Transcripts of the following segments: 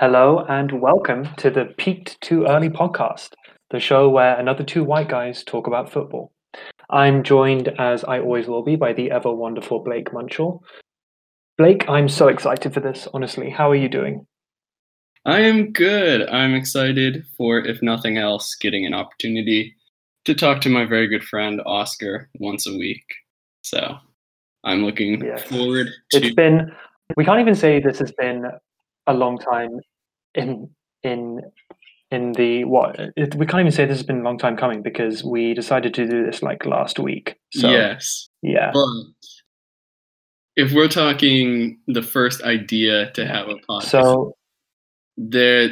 Hello and welcome to the Peaked Too Early podcast, the show where another two white guys talk about football. I'm joined, as I always will be, by the ever wonderful Blake Munchell. Blake, I'm so excited for this, honestly. How are you doing? I am good. I'm excited for, if nothing else, getting an opportunity to talk to my very good friend Oscar once a week. So I'm looking Yes. forward to. It's been, we can't even say this has been a long time in, in, in the, what, it, we can't even say this has been a long time coming because we decided to do this like last week. So, yes, yeah. but if we're talking the first idea to have a podcast, So, there,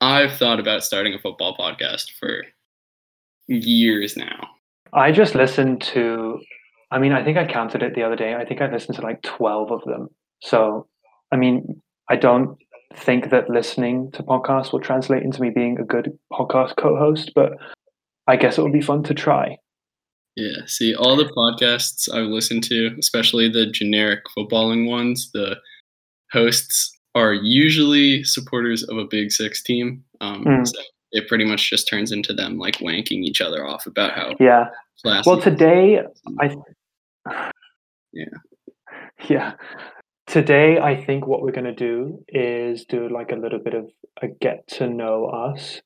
I've thought about starting a football podcast for years now. I just listened to, I mean, I think I counted it the other day. I think I listened to like 12 of them. So, I mean, I don't think that listening to podcasts will translate into me being a good podcast co host, but I guess it would be fun to try. Yeah, see, all the podcasts I've listened to, especially the generic footballing ones, the hosts are usually supporters of a Big Six team. Um, Mm. so it pretty much just turns into them like wanking each other off about how Yeah. Well, today, I. Yeah. Yeah. Today, I think what we're going to do is do like a little bit of a get to know us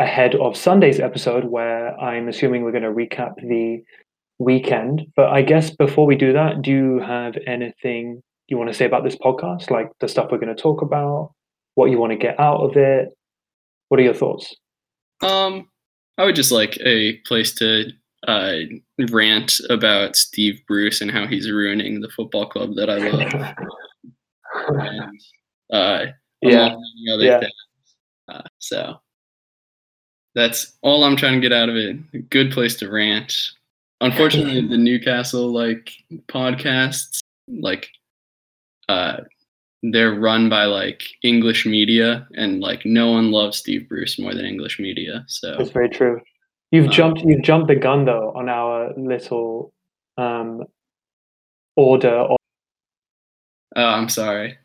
ahead of Sunday's episode, where I'm assuming we're going to recap the weekend. But I guess before we do that, do you have anything you want to say about this podcast? Like the stuff we're going to talk about, what you want to get out of it? What are your thoughts? um, I would just like a place to uh, rant about Steve Bruce and how he's ruining the football club that I love. and, uh, yeah. among many other yeah. Uh, so that's all I'm trying to get out of it. A good place to rant. Unfortunately, the Newcastle like podcasts, like uh, they're run by like English media, and like no one loves Steve Bruce more than English media. So That's very true. You've Um, jumped you've jumped the gun though on our little um, order of, oh, I'm sorry.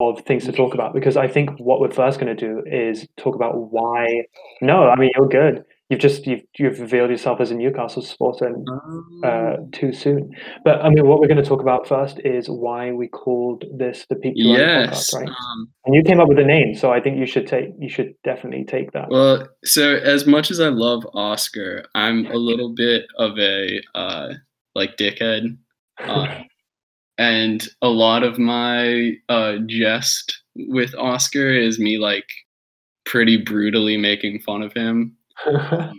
of things to talk about because I think what we're first going to do is talk about why. No, I mean you're good. You've just you've you've revealed yourself as a Newcastle supporter and, uh, too soon. But I mean, what we're going to talk about first is why we called this the Peak yes. podcast, right? Um, And you came up with a name, so I think you should take you should definitely take that. Well, so as much as I love Oscar, I'm a little bit of a uh, like dickhead, uh, and a lot of my uh, jest with Oscar is me like pretty brutally making fun of him.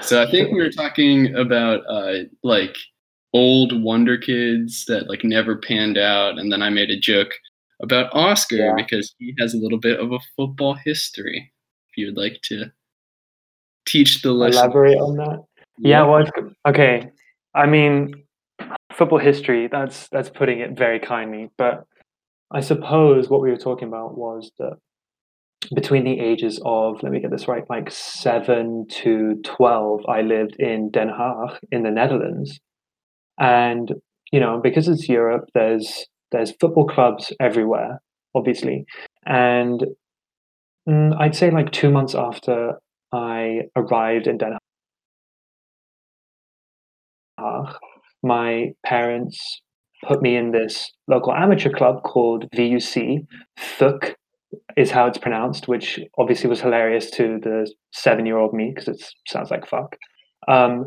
So I think we were talking about uh, like old Wonder Kids that like never panned out, and then I made a joke about Oscar Yeah. because he has a little bit of a football history. If you would like to teach the listeners. Elaborate on that. Yeah, well, it's, okay. I mean, football history. That's that's putting it very kindly. But I suppose what we were talking about was that between the ages of let me get this right, like seven to twelve, I lived in Den Haag in the Netherlands, and you know because it's Europe, there's there's football clubs everywhere, obviously, and mm, I'd say like two months after I arrived in Den. Haag, my parents put me in this local amateur club called VUC. Thuk is how it's pronounced, which obviously was hilarious to the seven-year-old me because it sounds like fuck. Um,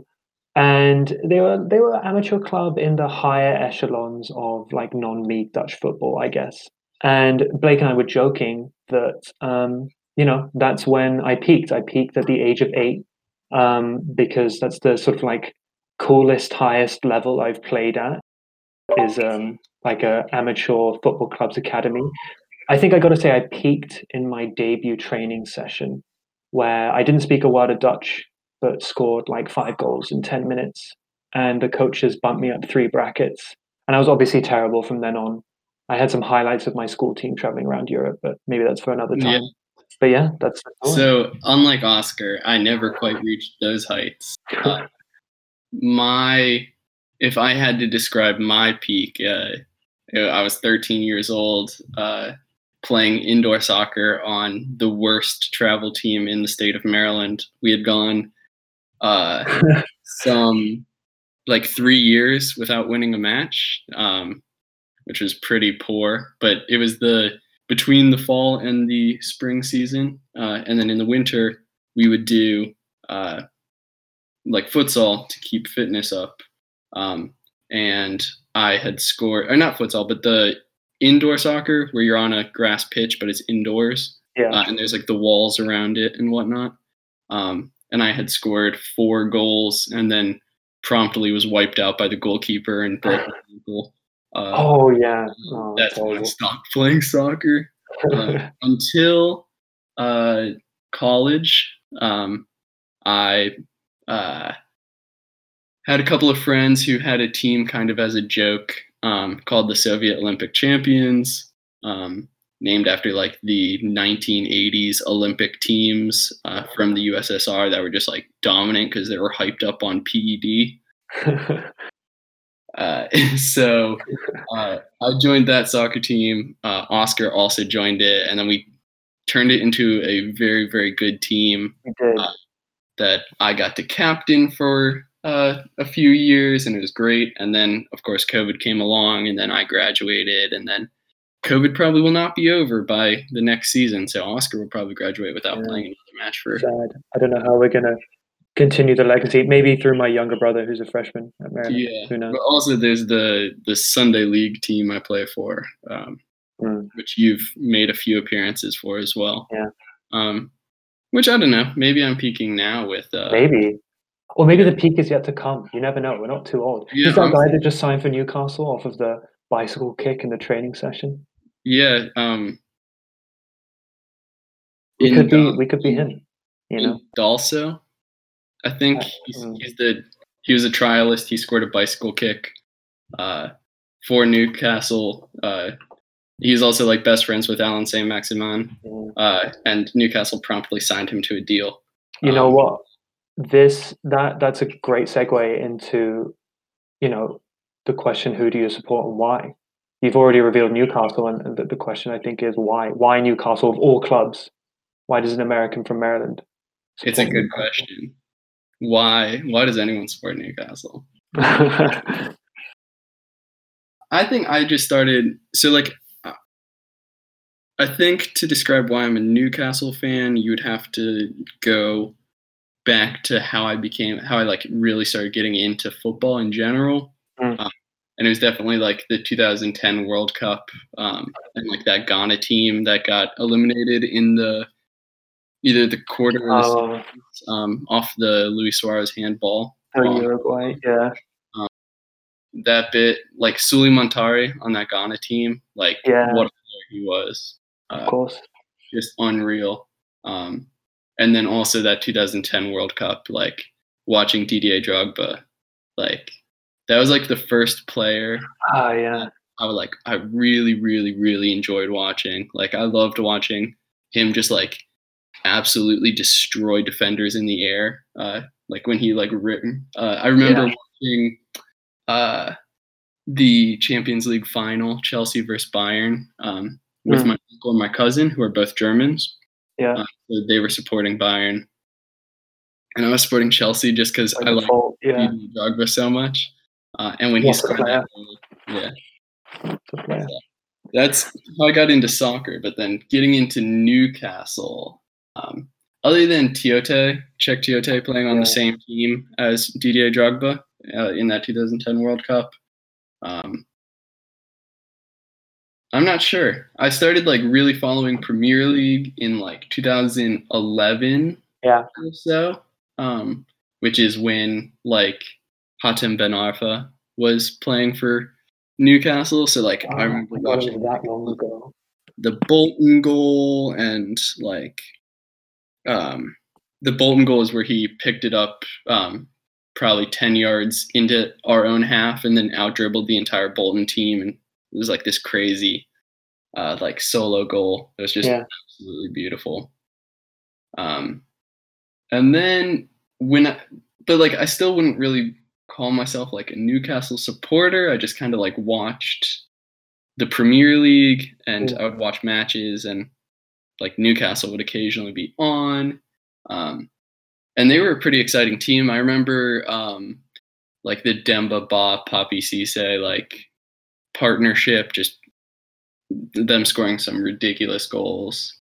and they were they were amateur club in the higher echelons of like non-league Dutch football, I guess. And Blake and I were joking that um, you know that's when I peaked. I peaked at the age of eight um, because that's the sort of like coolest, highest level I've played at is um, like a amateur football club's academy. I think I got to say I peaked in my debut training session where I didn't speak a word of Dutch but scored like five goals in 10 minutes and the coaches bumped me up three brackets and I was obviously terrible from then on. I had some highlights of my school team traveling around Europe, but maybe that's for another time. Yeah. But yeah, that's. So, unlike Oscar, I never quite reached those heights. Uh, my, if I had to describe my peak, uh, I was 13 years old, uh, playing indoor soccer on the worst travel team in the state of Maryland. We had gone uh, some like three years without winning a match, um, which was pretty poor. But it was the between the fall and the spring season, uh, and then in the winter we would do uh, like futsal to keep fitness up. Um, and I had scored, or not futsal, but the indoor soccer where you're on a grass pitch, but it's indoors. Yeah. Uh, and there's like the walls around it and whatnot. Um, and I had scored four goals and then promptly was wiped out by the goalkeeper and broke my ankle. Uh, oh yeah. Oh, that's when I stopped playing soccer uh, until uh, college. Um, I uh, had a couple of friends who had a team kind of as a joke um, called the Soviet Olympic Champions, um, named after like the 1980s Olympic teams uh, from the USSR that were just like dominant because they were hyped up on PED. uh, so uh, I joined that soccer team. Uh, Oscar also joined it, and then we turned it into a very, very good team uh, that I got to captain for uh, a few years and it was great. And then, of course, COVID came along and then I graduated. And then COVID probably will not be over by the next season. So Oscar will probably graduate without yeah. playing another match for. Sad. I don't know how we're going to continue the legacy. Maybe through my younger brother who's a freshman at Maryland. Yeah. Who knows? But also, there's the, the Sunday League team I play for, um, mm. which you've made a few appearances for as well. Yeah. Um, which I don't know. Maybe I'm peaking now with. Uh, maybe or maybe the peak is yet to come. You never know. We're not too old. Yeah, Is that guy that just signed for Newcastle off of the bicycle kick in the training session? Yeah. Um, we could be. we could be him. You know. Also, I think uh, he's, mm. he's, the he was a trialist. He scored a bicycle kick uh, for Newcastle. Uh, he's also like best friends with Allan Saint-Maximin, mm. uh, and Newcastle promptly signed him to a deal. You um, know what? This that that's a great segue into you know the question who do you support and why? You've already revealed newcastle and the, the question i think is why why newcastle of all clubs? Why does an american from maryland it's a good newcastle? question. Why why does anyone support newcastle? I think i just started so like uh, i think to describe why i'm a newcastle fan you would have to go back to how I became, how I like really started getting into football in general. Mm. Um, and it was definitely like the 2010 World Cup um, and like that Ghana team that got eliminated in the either the quarter or the oh. seconds, um, off the Luis Suarez handball. Oh, Uruguay, yeah. Um, that bit, like Sulley Muntari on that Ghana team, like yeah. what a player he was. Uh, of course. Just unreal. Um, and then also that 2010 World Cup, like watching Didier Drogba, like that was like the first player. Oh yeah. I was like, I really, really, really enjoyed watching. Like I loved watching him just like absolutely destroy defenders in the air. Uh, like when he like written. Uh, I remember yeah. watching uh, the Champions League final, Chelsea versus Bayern, um, with mm. my uncle and my cousin, who are both Germans. Yeah. Uh, so they were supporting Bayern. And I was supporting Chelsea just because I like yeah. Drogba so much. Uh, and when he scored that goal, yeah. So that's how I got into soccer. But then getting into Newcastle, um, other than Tiote, Cheick Tiote playing on yeah. the same team as Didier Drogba uh, in that 2010 World Cup, um, I'm not sure. I started like really following Premier League in like 2011 yeah. or so, um, which is when like Hatem Ben Arfa was playing for Newcastle. So like I remember watching that long ago. the Bolton goal and like um, the Bolton goal is where he picked it up um, probably 10 yards into our own half and then out dribbled the entire Bolton team and it was like this crazy uh, like solo goal. It was just yeah. absolutely beautiful. Um, and then when, I, but like I still wouldn't really call myself like a Newcastle supporter. I just kind of like watched the Premier League, and. I would watch matches, and like Newcastle would occasionally be on. Um, and they were a pretty exciting team. I remember um, like the Demba Ba Papi Cisse like partnership, just them scoring some ridiculous goals.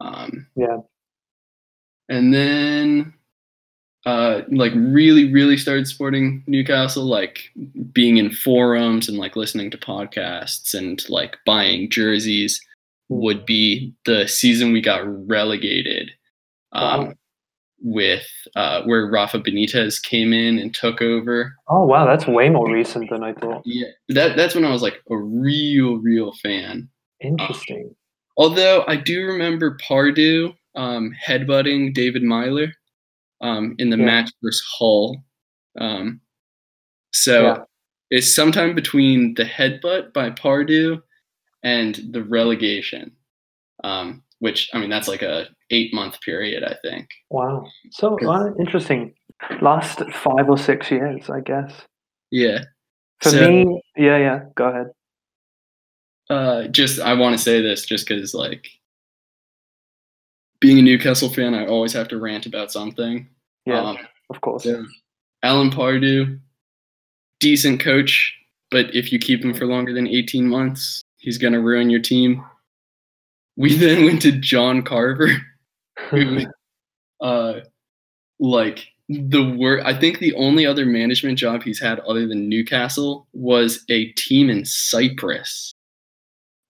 Um, Yeah. and then uh, like really, really started supporting Newcastle, like being in forums and like listening to podcasts and like buying jerseys would be the season we got relegated. Um, Wow. With uh, where Rafa Benitez came in and took over. Oh wow, that's way more recent than I thought. Yeah, that that's when I was like a real, real fan. Interesting. Although I do remember Pardew um, headbutting David Meyler um, in the Yeah. match versus Hull. Um, so Yeah. it's sometime between the headbutt by Pardew and the relegation, um, which I mean that's like a eight month period, I think. Wow. So interesting. Last five or six years, I guess. Yeah. For So- me, yeah, yeah. Go ahead. Uh, just I want to say this just because like being a Newcastle fan, I always have to rant about something. Yeah, Um, of course. so Alan Pardew, decent coach, but if you keep him for longer than 18 months, he's gonna ruin your team. We then went to John Carver, who, uh, like the work. I think the only other management job he's had other than Newcastle was a team in Cyprus,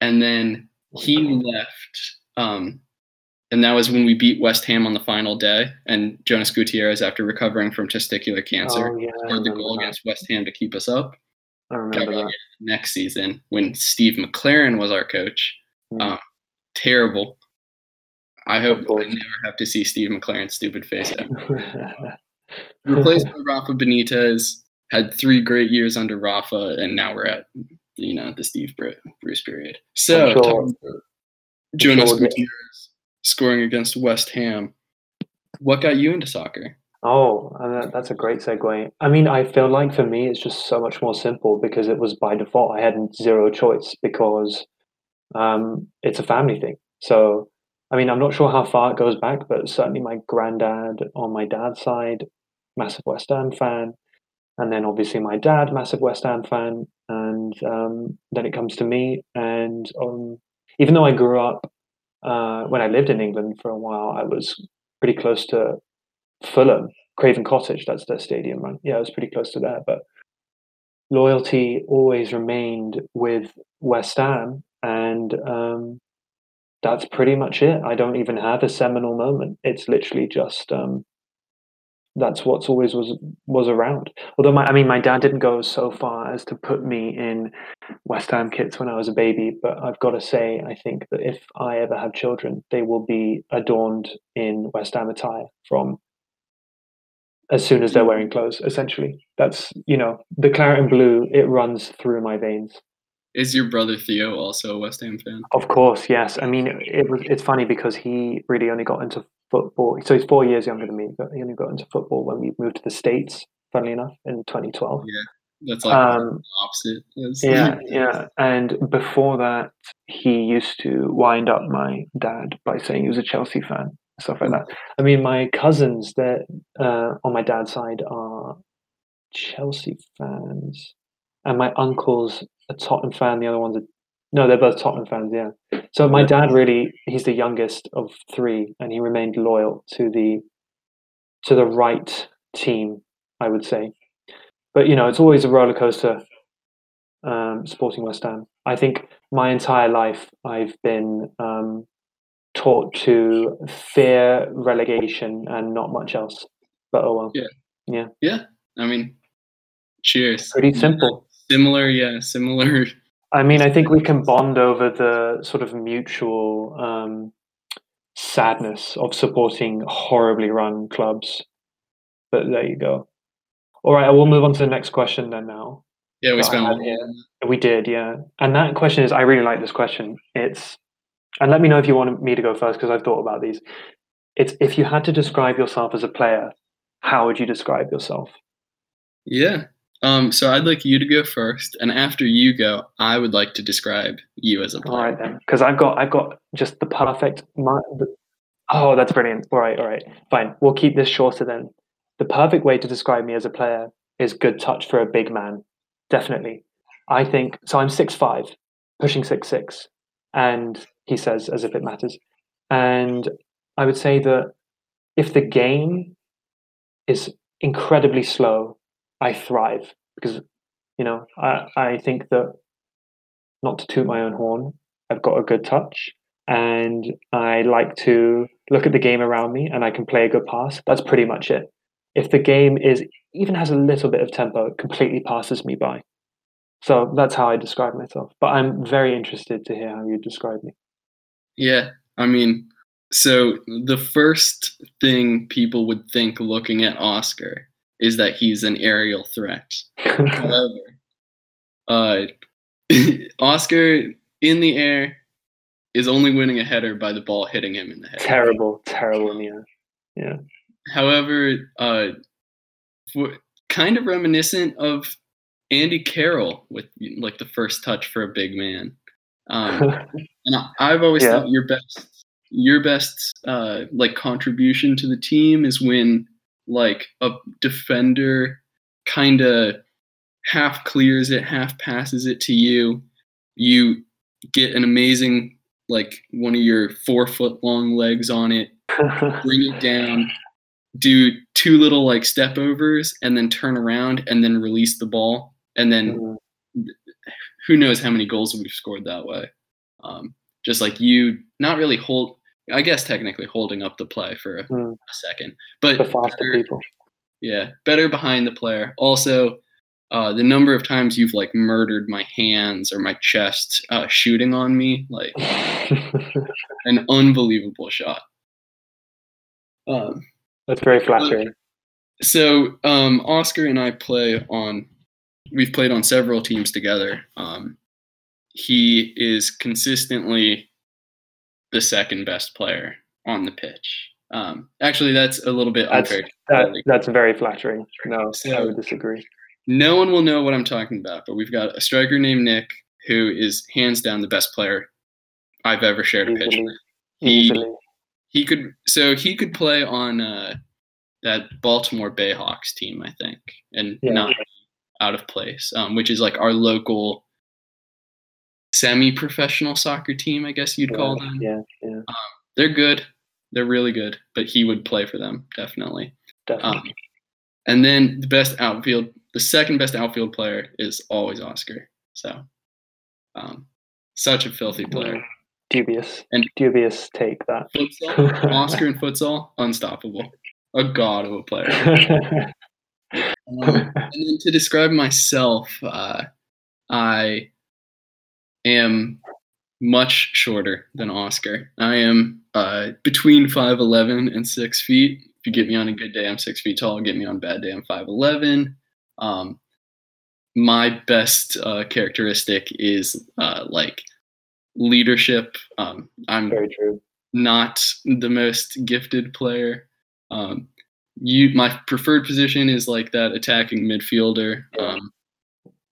and then he left. Um, and that was when we beat West Ham on the final day, and Jonas Gutierrez, after recovering from testicular cancer, oh yeah, scored the goal that. against West Ham to keep us up. I remember that. next season when Steve McClaren was our coach. Mm. Um, terrible. I hope I never have to see Steve McClaren's stupid face. Replaced by Rafa Benitez, had three great years under Rafa, and now we're at you know the Steve Bru- Bruce period. So sure- Jonas sure Gutierrez scoring against West Ham. What got you into soccer? Oh, and that's a great segue. I mean, I feel like for me, it's just so much more simple because it was by default. I had zero choice because um, it's a family thing. So, I mean, I'm not sure how far it goes back, but certainly my granddad on my dad's side, massive West Ham fan. And then obviously my dad, massive West Ham fan. And um, then it comes to me. And um, even though I grew up, uh, when I lived in England for a while, I was pretty close to Fulham, Craven Cottage, that's their stadium, right? Yeah, it was pretty close to there. But loyalty always remained with West Ham, and um, that's pretty much it. I don't even have a seminal moment. It's literally just um, that's what's always was was around. Although my, I mean, my dad didn't go so far as to put me in West Ham kits when I was a baby, but I've got to say, I think that if I ever have children, they will be adorned in West Ham attire from as soon as they're wearing clothes. Essentially, that's you know the claret and blue. It runs through my veins. Is your brother Theo also a West Ham fan? Of course, yes. I mean, it was. It's funny because he really only got into football. So he's four years younger than me, but he only got into football when we moved to the states. Funnily enough, in 2012. Yeah, That's like Um, the opposite. Yeah, yeah. And before that, he used to wind up my dad by saying he was a Chelsea fan, stuff like that. I mean, my cousins that uh, on my dad's side are Chelsea fans, and my uncle's a Tottenham fan. The other one's a no, they're both Tottenham fans. Yeah. So my dad really, he's the youngest of three, and he remained loyal to the to the right team, I would say. But you know, it's always a roller coaster um, supporting West Ham. I think my entire life I've been um, taught to fear relegation and not much else. But oh well, Yeah. Yeah. Yeah. I mean, cheers. pretty simple. Similar, yeah, similar. I mean, I think we can bond over the sort of mutual um, sadness of supporting horribly run clubs. But there you go. All right, I will move on to the next question then now. Yeah, we spent. We did, yeah. And that question is, I really like this question. It's, and let me know if you want me to go first because I've thought about these. It's if you had to describe yourself as a player, how would you describe yourself? Yeah. Um, so I'd like you to go first, and after you go, I would like to describe you as a player. All right then, because I've got I've got just the perfect. My, the, oh, that's brilliant. All right, all right, fine. We'll keep this shorter then. The perfect way to describe me as a player is good touch for a big man. Definitely, I think so. I'm six five, pushing six six, and he says as if it matters. And I would say that if the game is incredibly slow, I thrive because you know I I think that not to toot my own horn, I've got a good touch and I like to look at the game around me and I can play a good pass. That's pretty much it. If the game is even has a little bit of tempo, it completely passes me by. So that's how I describe myself. But I'm very interested to hear how you describe me. Yeah, I mean, so the first thing people would think looking at Oscar is that he's an aerial threat. However, uh, Oscar in the air is only winning a header by the ball hitting him in the head. terrible, terrible in the air. Yeah. However, uh, for, kind of reminiscent of Andy Carroll with like the first touch for a big man. Um, and I, I've always Yeah. thought your best your best uh, like contribution to the team is when like a defender kind of half clears it, half passes it to you. You get an amazing like one of your four foot long legs on it, bring it down, do two little like step overs, and then turn around and then release the ball, and then Mm, who knows how many goals we've scored that way. Um, just like you, not really hold. I guess technically holding up the play for a, Mm. a second, but the faster better- people. yeah, better behind the player. Also, uh, the number of times you've like murdered my hands or my chest uh, shooting on me, like an unbelievable shot. Um, That's very flattering. so um, Oscar and I play on. We've played on several teams together. Um, he is consistently the second best player on the pitch. Um, actually, that's a little bit That's- unfair. That, that's very flattering. No, I would disagree. No one will know what I'm talking about, but we've got a striker named Nick who is hands down the best player I've ever shared a pitch with. He Easily. he could so he could play on uh, that Baltimore Bayhawks team, I think, and Yeah. not out of place, um, which is like our local semi-professional soccer team, I guess you'd call them. Yeah, yeah, They're good, they're really good, but he would play for them definitely. definitely. Um, and then the best outfield, the second best outfield player is always Oscar. So, um, such a filthy player. Dubious. And- dubious take that. Futsal, Oscar in futsal, unstoppable. A god of a player. Um, and then to describe myself, uh, I am much shorter than Oscar. I am uh, between 5'11 and 6 feet. If you get me on a good day, I'm 6 feet tall. Get me on a bad day, I'm 5'11. Um, my best uh, characteristic is uh, like leadership. Um, I'm very true. not the most gifted player. Um, you, my preferred position is like that attacking midfielder. Um,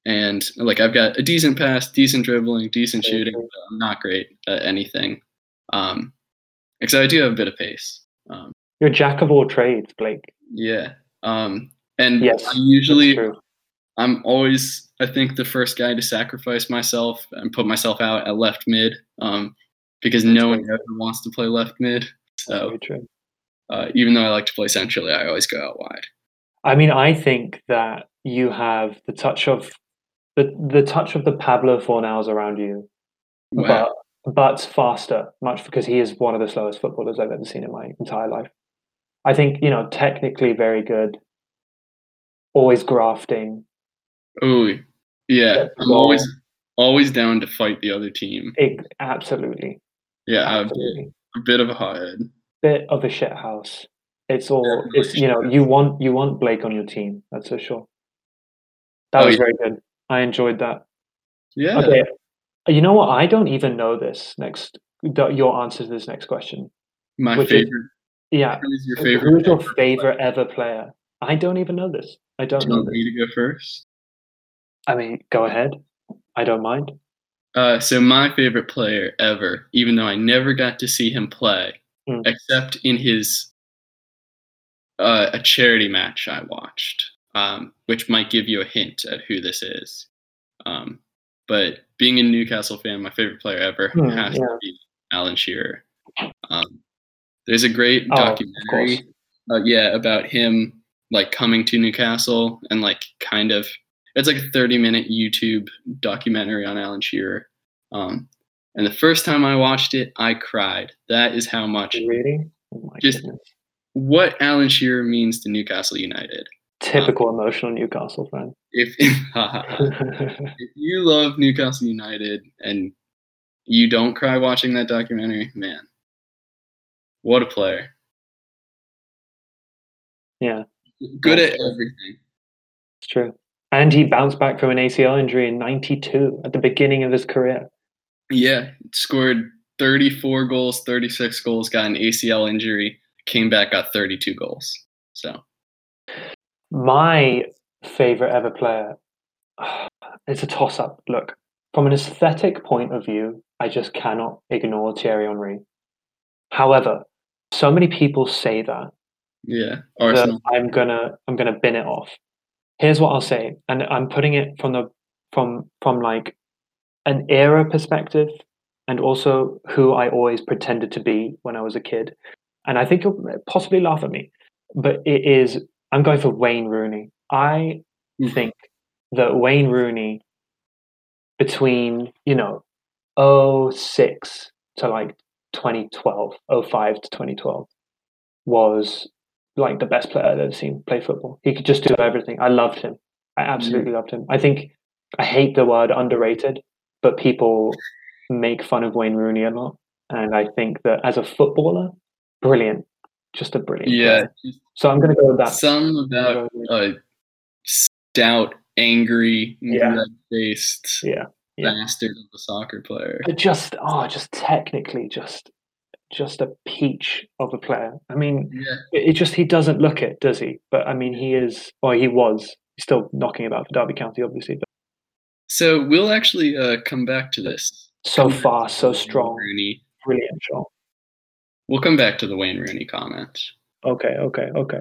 and like I've got a decent pass, decent dribbling, decent shooting. But I'm not great at anything. Um, except I do have a bit of pace. Um, You're a jack of all trades, Blake. yeah. Um, and Yes, I usually. I'm always, I think, the first guy to sacrifice myself and put myself out at left mid, um, because no one ever wants to play left mid. So uh, even though I like to play centrally, I always go out wide. I mean, I think that you have the touch of the the touch of the Pablo Fornals around you, Wow. but but faster, much because he is one of the slowest footballers I've ever seen in my entire life. I think you know technically very good, always grafting. Oh, yeah. I'm always always down to fight the other team. It, absolutely, Yeah, absolutely. a bit of a hothead. Bit of a shit house. It's all. It's you know you want you want Blake on your team. That's for sure. That Oh, was yeah. very good. I enjoyed that. Yeah. Okay. You know what? I don't even know this next. the- Your answer to this next question. My which is- favorite. Yeah. Who is your Who's favorite? your favorite ever player? I don't even know this. I don't Do you know want this. me to go first? I mean, go ahead. I don't mind. Uh, so my favorite player ever, even though I never got to see him play, Mm. except in his uh, a charity match I watched, um, which might give you a hint at who this is. Um, but being a Newcastle fan, my favorite player ever Hmm, has yeah. to be Alan Shearer. Um, there's a great Oh, documentary, uh, yeah, about him like coming to Newcastle and like kind of it's like a 30 minute YouTube documentary on Alan Shearer. Um, and the first time I watched it, I cried. That is how much Really? Oh Just- goodness. what Alan Shearer means to Newcastle United. Typical emotional Newcastle fan. If if you love Newcastle United and you don't cry watching that documentary, man, what a player! yeah, Good That's at true. everything. it's true. And he bounced back from an ACL injury in '92 at the beginning of his career. Yeah, scored 34 goals, 36 goals, got an ACL injury, came back, got 32 goals. My favorite ever player. It's a toss up. Look, from an aesthetic point of view, I just cannot ignore Thierry Henry. However, so many people say that yeah, that Arsenal. I'm gonna I'm gonna bin it off. Here's what I'll say, and I'm putting it from the from from like an era perspective, and also who I always pretended to be when I was a kid. And I think you'll eh, possibly laugh at me, but it is I'm going for Wayne Rooney. I Mhm. think that Wayne Rooney between you know 06 to like 2012 05 to 2012 was like the best player I've ever seen play football. He could just do everything. I loved him. I absolutely loved him. I think I hate the word underrated, but people make fun of Wayne Rooney a lot. And I think that as a footballer, brilliant. Just a brilliant Yeah, player. So I'm going to go with that. some about a stout, angry, Yeah. red-faced yeah. yeah. bastard of a soccer player. But just oh, just technically, just just a peach of a player. I mean, Yeah, it, it just he doesn't look it, does he? But I mean, he is, or he was. He's still knocking about for Derby County, obviously. But so we'll actually uh, come back to this. so Come to so strong, Rooney. brilliant shot. We'll come back to the Wayne Rooney comment. Okay, okay, okay.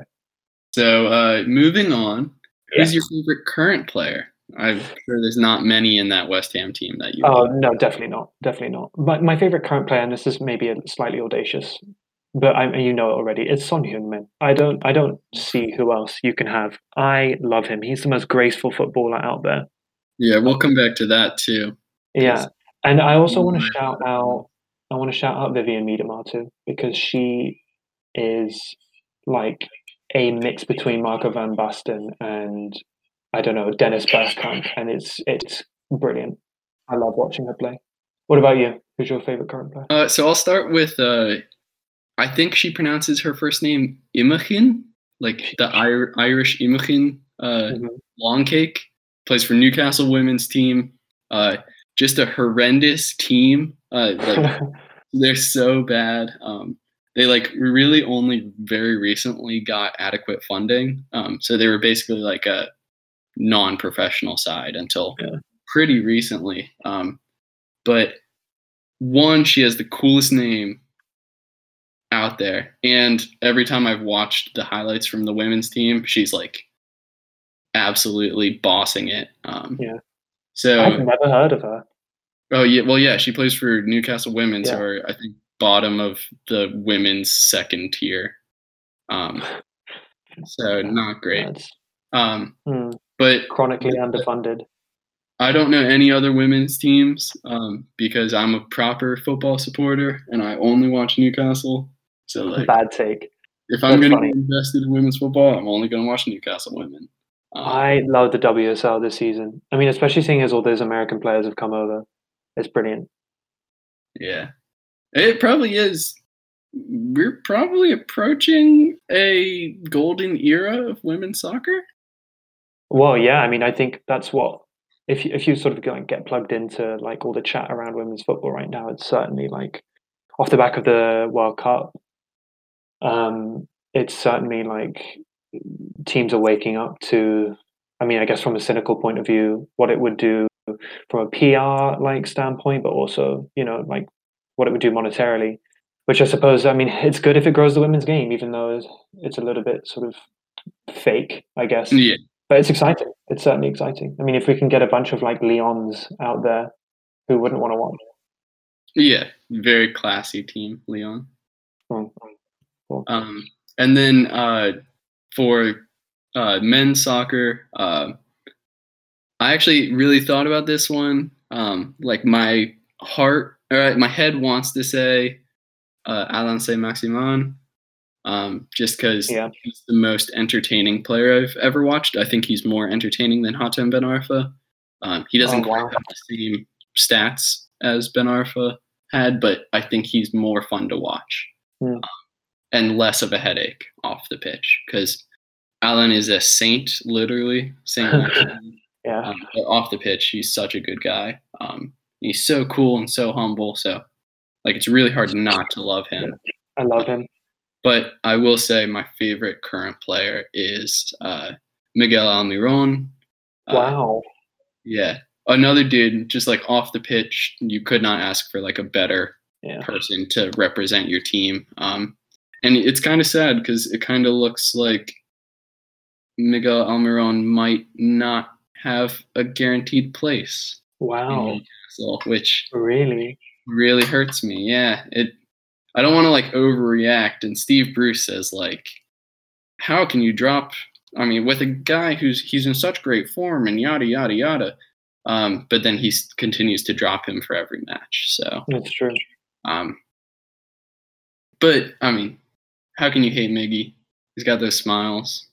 So uh, moving on, who's your favorite current player? I'm sure there's not many in that West Ham team that you. Oh no, definitely not, definitely not. But my favorite current player, and this is maybe a slightly audacious, but I you know it already. It's Son Heung-min. I don't I don't see who else you can have. I love him. He's the most graceful footballer out there. yeah, we'll come back to that too. Yeah, and I also want to shout out. I want to shout out Vivianne Miedema too because she is like a mix between Marco van Basten and I don't know Dennis Bergkamp, and it's it's brilliant. I love watching her play. What about you? Who's your favorite current player? Uh, so I'll start with. Uh, I think she pronounces her first name Imogen, like the Ir- Irish Imogen uh, Mhm. long cake. Plays for Newcastle women's team. Uh, just a horrendous team. Uh, like they're so bad. Um, they like really only very recently got adequate funding. Um, so they were basically like a non-professional side until Yeah. pretty recently. Um, but one, she has the coolest name out there, and every time I've watched the highlights from the women's team, she's like absolutely bossing it. Um, Yeah. So I've never heard of her. Oh yeah, well yeah, she plays for Newcastle Women's, Yeah. or I think bottom of the women's second tier. Um, so not great. Um, hmm, but chronically underfunded. I don't know any other women's teams um, because I'm a proper football supporter and I only watch Newcastle. So like, Bad take. if I'm going to be invested in women's football, I'm only going to watch Newcastle women. Um, I love the WSL this season. I mean, especially seeing as all those American players have come over. It's brilliant. Yeah. It probably is. We're probably approaching a golden era of women's soccer. Well, yeah, I mean, I think that's what if you, if you sort of go and get plugged into like all the chat around women's football right now, it's certainly like off the back of the World Cup. Um, it's certainly like teams are waking up to I mean, I guess from a cynical point of view, what it would do from a PR like standpoint, but also, you know, like what it would do monetarily. Which I suppose, I mean, it's good if it grows the women's game, even though it's a little bit sort of fake, I guess. Yeah. But it's exciting. It's certainly exciting. I mean, if we can get a bunch of like Lyons out there, who wouldn't want to watch? Yeah, very classy team, Lyon. Mm, cool. Um, and then uh, for uh, men's soccer, uh, I actually really thought about this one. Um, like my heart, or my head wants to say uh, Allan Saint-Maximin, um, just because Yeah. he's the most entertaining player I've ever watched. I think he's more entertaining than Hatem Ben Arfa. Um, he doesn't Oh, wow. quite have the same stats as Ben Arfa had, but I think he's more fun to watch Hmm. um, and less of a headache off the pitch because Alan is a saint, literally Saint. Yeah. um, off the pitch, he's such a good guy. Um, he's so cool and so humble. So, like, it's really hard not to love him. I love him. But I will say my favorite current player is uh, Miguel Almiron. Uh, Wow. yeah. Another dude, just like off the pitch, you could not ask for like a better Yeah. person to represent your team. Um, and it's kind of sad because it kind of looks like Miguel Almiron might not have a guaranteed place Wow. Newcastle, which Really? really hurts me. Yeah, it. I don't want to like overreact. And Steve Bruce says like, how can you drop? I mean, with a guy who's he's in such great form and yada yada yada. Um, but then he continues to drop him for every match. So, That's true. um, but I mean, how can you hate Miggy? He's got those smiles.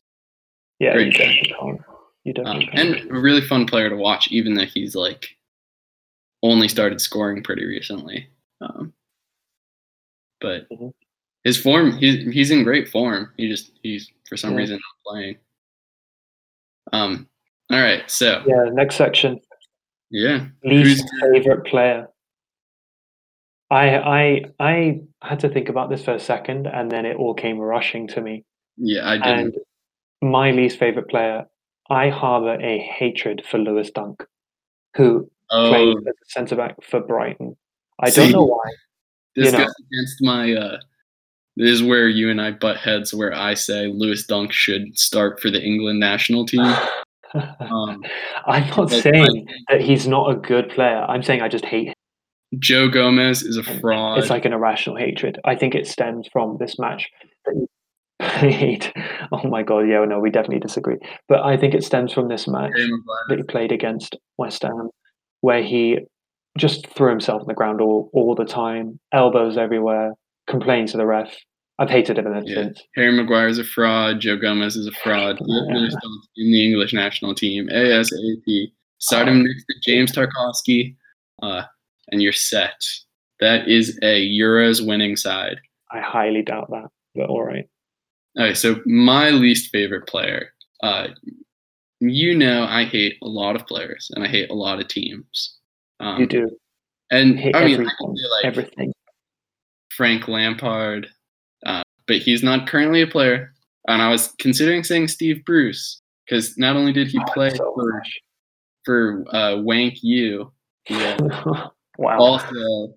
Yeah, Great you guy. definitely. You Um, definitely can't. and a really fun player to watch, even though he's like only started scoring pretty recently. Um, but Mhm. his form, he's he's in great form. He just he's for some Yeah. reason not playing. Um. All right. So yeah, next section. yeah. Least Who's- favorite player. I I I had to think about this for a second, and then it all came rushing to me. Yeah, I didn't. And my least favorite player, I harbor a hatred for Lewis Dunk, who oh, as a centre back for Brighton. I See, don't know why. this you know. goes against my. uh This is where you and I butt heads. Where I say Lewis Dunk should start for the England national team. Um, I'm not saying that he's not a good player. I'm saying I just hate him. Joe Gomez is a fraud. It's like an irrational hatred. I think it stems from this match that he played. Oh my god, yeah, no, we definitely disagree. But I think it stems from this match that he played against West Ham, where he just threw himself on the ground all, all the time, elbows everywhere, complained to the ref. I've hated him ever Yeah. since. Harry Maguire is a fraud. Joe Gomez is a fraud. Yeah. In the English national team ASAP. Start him next to James Tarkowski, uh, and you're set. That is a Euros winning side. I highly doubt that, but all right. Okay, so my least favorite player. Uh, you know, I hate a lot of players and I hate a lot of teams. Um, You do and hate I mean, I everything, say, like everything. Frank Lampard, uh, but he's not currently a player. And I was considering saying Steve Bruce because not only did he Oh, play so for for uh, Wank U, he uh, wow. also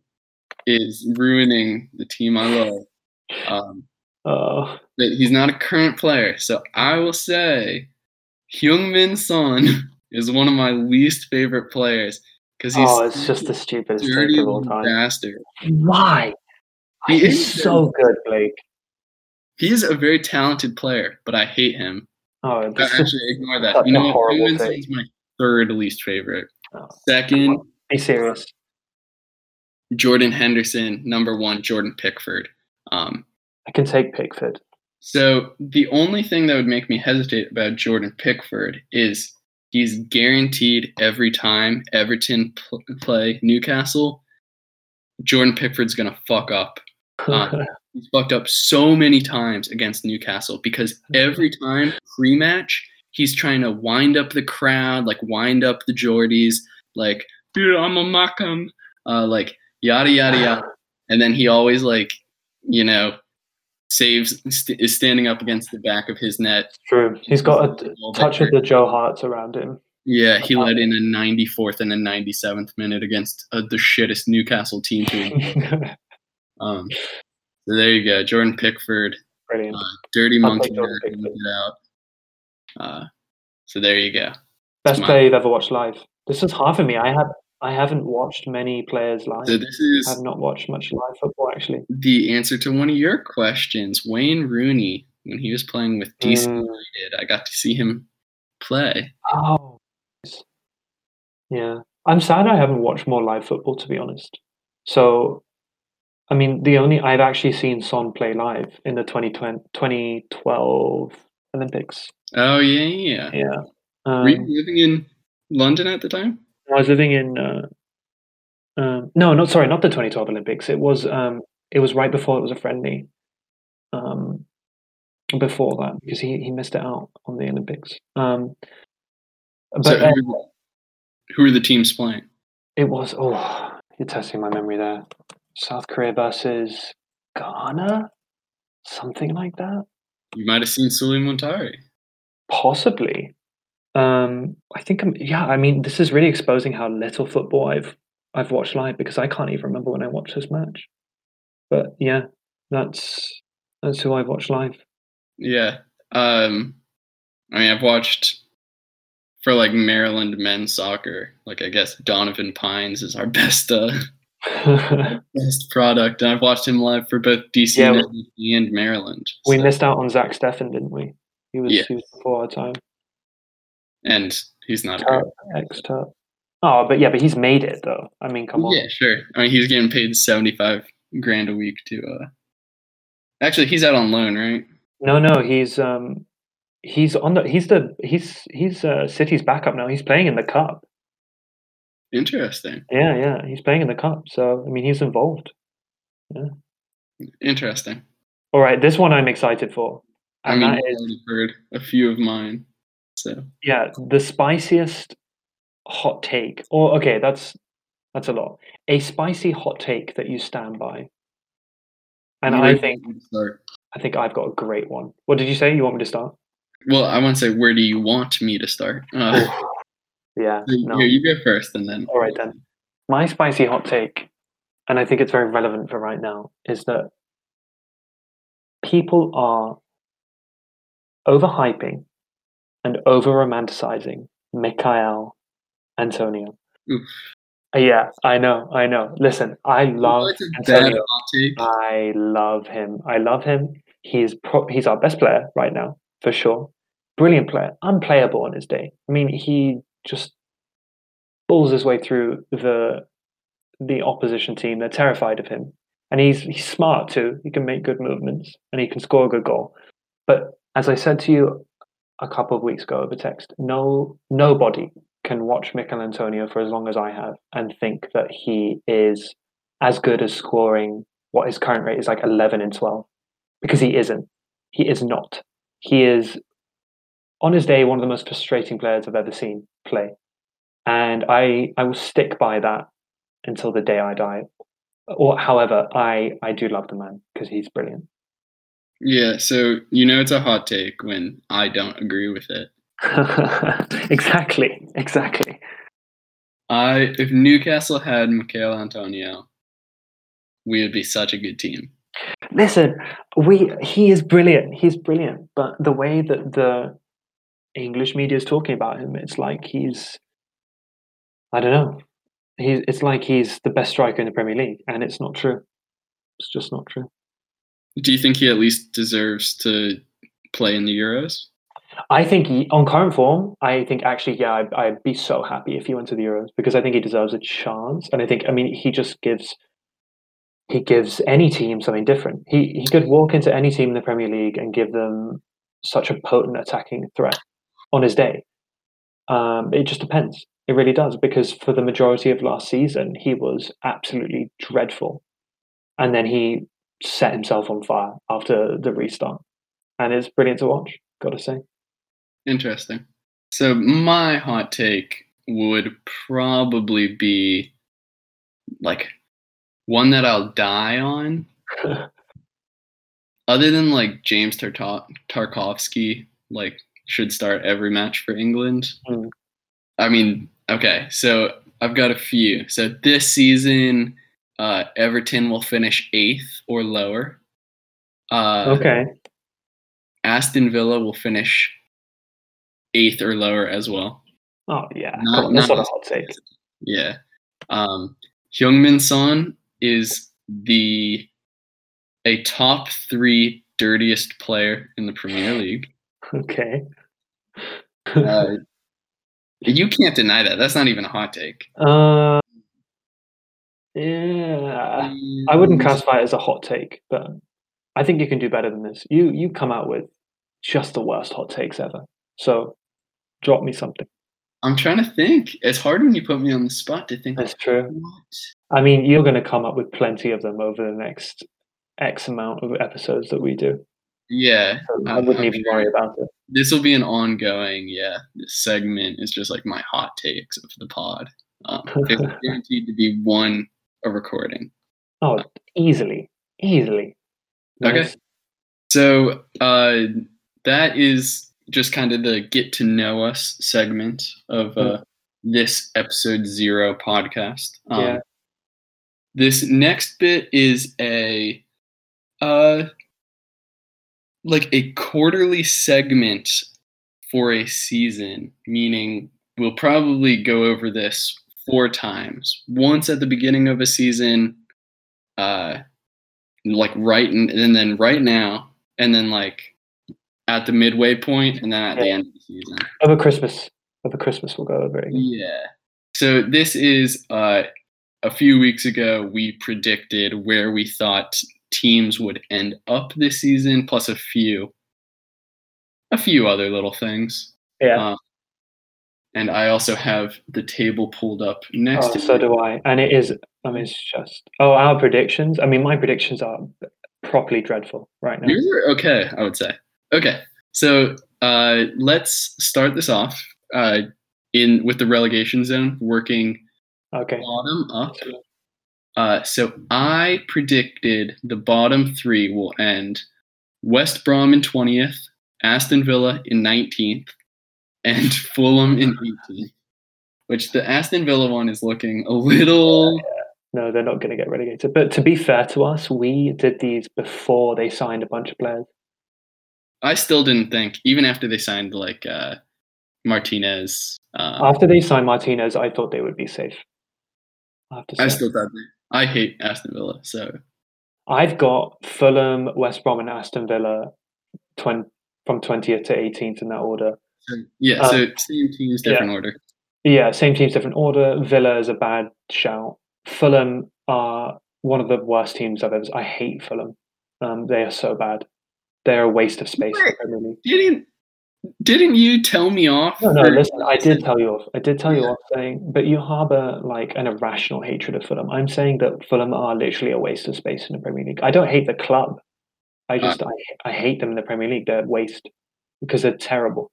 is ruining the team I love. Um, Oh, but he's not a current player, so I will say Heung-min Son is one of my least favorite players because he's oh, it's just the stupidest dirty take of all time. bastard. Why? He He's is so good, Blake. He's a very talented player, but I hate him. Oh, this is Actually, ignore that. You know horrible Heung-min take. Son's my third least favorite. Oh. Second, be serious. Jordan Henderson. Number one, Jordan Pickford. Um, I can take Pickford. So the only thing that would make me hesitate about Jordan Pickford is he's guaranteed every time Everton pl- play Newcastle, Jordan Pickford's gonna fuck up. Uh, he's fucked up so many times against Newcastle because every time pre-match he's trying to wind up the crowd, like wind up the Geordies, like dude, I'm a Mackem, uh, like yada yada yada, and then he always like, you know, saves st- is standing up against the back of his net. True. He's got a touch of the Joe Harts around him. Yeah, he led in a 94th and a 97th minute against uh, the shittest Newcastle team. Um, so there you go, Jordan Pickford, Brilliant. uh, dirty I'll monkey take Jordan Pickford. get out. Uh, so there you go. Best player you've ever watched live. This is half of me. I have I haven't watched many players live. So this is I've not watched much live football actually. the answer to one of your questions. Wayne Rooney, when he was playing with DC Mm. United, I got to see him play. Oh, yeah. I'm sad I haven't watched more live football to be honest. So, I mean, the only I've actually seen Son play live in the 2020, 2012 Olympics. Oh yeah, yeah. Yeah. Were you Um, living in London at the time? I was living in. Uh, um, no, not sorry, not the 2012 Olympics. It was. Um, it was right before it was a friendly. Um, before that, because he, he missed it out on the Olympics. Um, but So uh, who, who are the teams playing? it was. Oh, you're testing my memory there. South Korea versus Ghana, something like that. You might have seen Sulley Muntari. Possibly. Um, I think I'm. Yeah, I mean, this is really exposing how little football I've I've watched live because I can't even remember when I watched this match. But yeah, that's that's who I've watched live. Yeah. Um, I mean, I've watched for like Maryland men's soccer. Like, I guess Donovan Pines is our best uh, best product, and I've watched him live for both DC Yeah, and Maryland. we so- missed out on Zach Steffen, didn't we? He was, Yeah. he was before our time. And he's not. a great- Terp, ex Terp. Oh, but yeah, but he's made it though. I mean, come on. Yeah, sure. I mean, he's getting paid seventy five grand a week to. uh Actually, he's out on loan, right? No, no, he's um, he's on the he's the he's he's uh, City's backup now. He's playing in the cup. Interesting. Yeah, yeah, he's playing in the cup. So I mean, he's involved. Yeah. Interesting. All right, this one I'm excited for, I and mean, I've is heard a few of mine. So yeah, the spiciest hot take. Or okay, that's that's a lot. A spicy hot take that you stand by. And where I think want me to start? I think I've got a great one. What did you say? You want me to start? Well, I want to say, where do you want me to start? Uh, yeah. so No. Here, you go first, and then. All right then. My spicy hot take, and I think it's very relevant for right now, is that people are overhyping and over romanticizing Michail Antonio. Oof. Yeah, I know, I know. Listen, I love That's a bad Antonio. I love him. I love him. He's pro- he's our best player right now for sure. Brilliant player, unplayable on his day. I mean, he just bulls his way through the the opposition team. They're terrified of him, and he's he's smart too. He can make good movements and he can score a good goal. But as I said to you a couple of weeks ago over text, no nobody can watch Michail Antonio for as long as I have and think that he is as good as scoring what his current rate is like 11 and 12 because he isn't. He is not. He is on his day one of the most frustrating players I've ever seen play. And I I will stick by that until the day I die. Or however, I I do love the man because he's brilliant. Yeah, so you know it's a hot take when I don't agree with it. exactly, exactly. I if Newcastle had Michail Antonio, we would be such a good team. Listen, we he is brilliant. He's brilliant, but the way that the English media is talking about him, it's like he's I don't know. He's it's like he's the best striker in the Premier League, and it's not true. It's just not true. Do you think he at least deserves to play in the Euros? I think he, on current form, I think actually, yeah, I'd, I'd be so happy if he went to the Euros because I think he deserves a chance, and I think, I mean, he just gives he gives any team something different. He he could walk into any team in the Premier League and give them such a potent attacking threat on his day. Um, it just depends. It really does because for the majority of last season, he was absolutely dreadful, and then he set himself on fire after the restart, and it's brilliant to watch. Got to say. Interesting. So my hot take would probably be like one that I'll die on. other than like James Tarta- Tarkowski, like should start every match for England. Mm. I mean, okay, so I've got a few. So this season, uh, Everton will finish eighth or lower. Uh, Okay. Aston Villa will finish eighth or lower as well. Oh yeah. Not- on, that's not as- hot take. Yeah. Um, Heung-min Son is the a top three dirtiest player in the Premier League. Okay. Uh, you can't deny that. That's not even a hot take. uh, yeah. I wouldn't classify it as a hot take, but I think you can do better than this. You you come out with just the worst hot takes ever. So drop me something. I'm trying to think. It's hard when you put me on the spot to think. That's true. What? I mean, you're going to come up with plenty of them over the next X amount of episodes that we do. Yeah, So I wouldn't I'm even sure worry about it. This will be an ongoing. Yeah, this segment is just like my hot takes of the pod. Um, it's guaranteed to be one a recording. Oh, easily, easily. Okay. So uh, that is just kind of the get to know us segment of uh, this episode zero podcast. Um, Yeah. This next bit is a uh, like a quarterly segment for a season, meaning we'll probably go over this four times. Once at the beginning of a season, uh, like right in, and then right now, and then like at the midway point, and then at the end of the season. Over Christmas. Over Christmas, we'll go over it. again. Yeah. So this is uh, a few weeks ago. We predicted where we thought teams would end up this season, plus a few, a few other little things. Yeah. Uh, and I also have the table pulled up next Oh, so do I. And it is, I mean, it's just, oh, our predictions. I mean, my predictions are properly dreadful right now. Yours are okay, I would say. Okay, so uh, let's start this off uh, in with the relegation zone, working Okay. bottom up. Uh, so I predicted the bottom three will end West Brom in 20th, Aston Villa in 19th, and Fulham in 18, Which the Aston Villa one is looking a little. No, they're not going to get relegated. But to be fair to us, we did these before they signed a bunch of players. I still didn't think, even after they signed like uh, Martinez. Um, After they signed Martinez, I thought they would be safe. I have to say. I still thought they. I hate Aston Villa, so I've got Fulham, West Brom, and Aston Villa 20, from 20th to 18th in that order. So yeah. Um, so same teams, different order. Yeah, same teams, different order. Villa is a bad shout. Fulham are one of the worst teams I've ever. I hate Fulham. Um, they are so bad. They're a waste of space. in Premier League. Didn't didn't you tell me off? No, no. Listen, I did tell you off. I did tell you off saying, but you harbour like an irrational hatred of Fulham. I'm saying that Fulham are literally a waste of space in the Premier League. I don't hate the club. I Uh. just I, I hate them in the Premier League. They're a waste because they're terrible.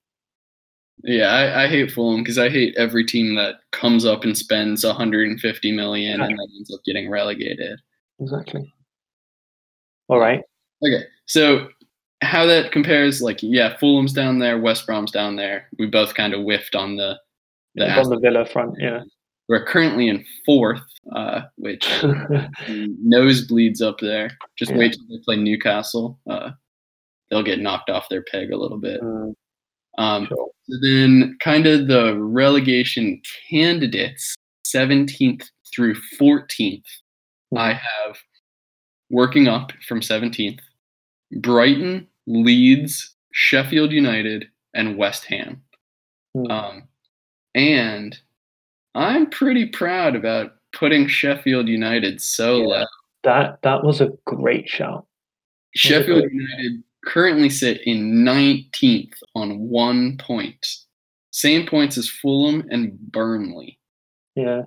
Yeah, I, I hate Fulham because I hate every team that comes up and spends 150 million and then ends up getting relegated. Exactly. All right. Okay, so how that compares, like, yeah, Fulham's down there, West Brom's down there. We both kind of whiffed on the the. on the Villa front, yeah. We're currently in fourth, uh, which nosebleeds up there. Just Yeah. wait till they play Newcastle. Uh, they'll get knocked off their peg a little bit. Mm, Um, sure. So then, kind of the relegation candidates, 17th through 14th, I have working up from 17th Brighton, Leeds, Sheffield United, and West Ham. Mm. Um, and I'm pretty proud about putting Sheffield United so Yeah. low. That that was a great shout. Sheffield United currently sit in 19th on one point. Same points as Fulham and Burnley. Yeah.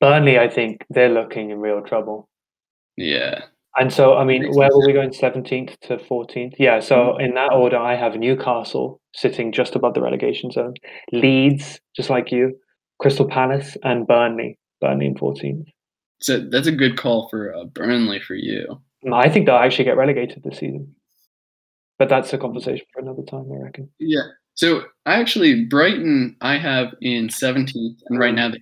Burnley, I think they're looking in real trouble. Yeah. And so, I mean, where were we going? 17th to 14th? Yeah. So, in that order, I have Newcastle sitting just above the relegation zone, Leeds, just like you, Crystal Palace, and Burnley. Burnley in 14th. So that's a good call for uh, Burnley for you. I think they'll actually get relegated this season. But that's a conversation for another time, I reckon. Yeah. So I actually Brighton I have in 17th, and right now they're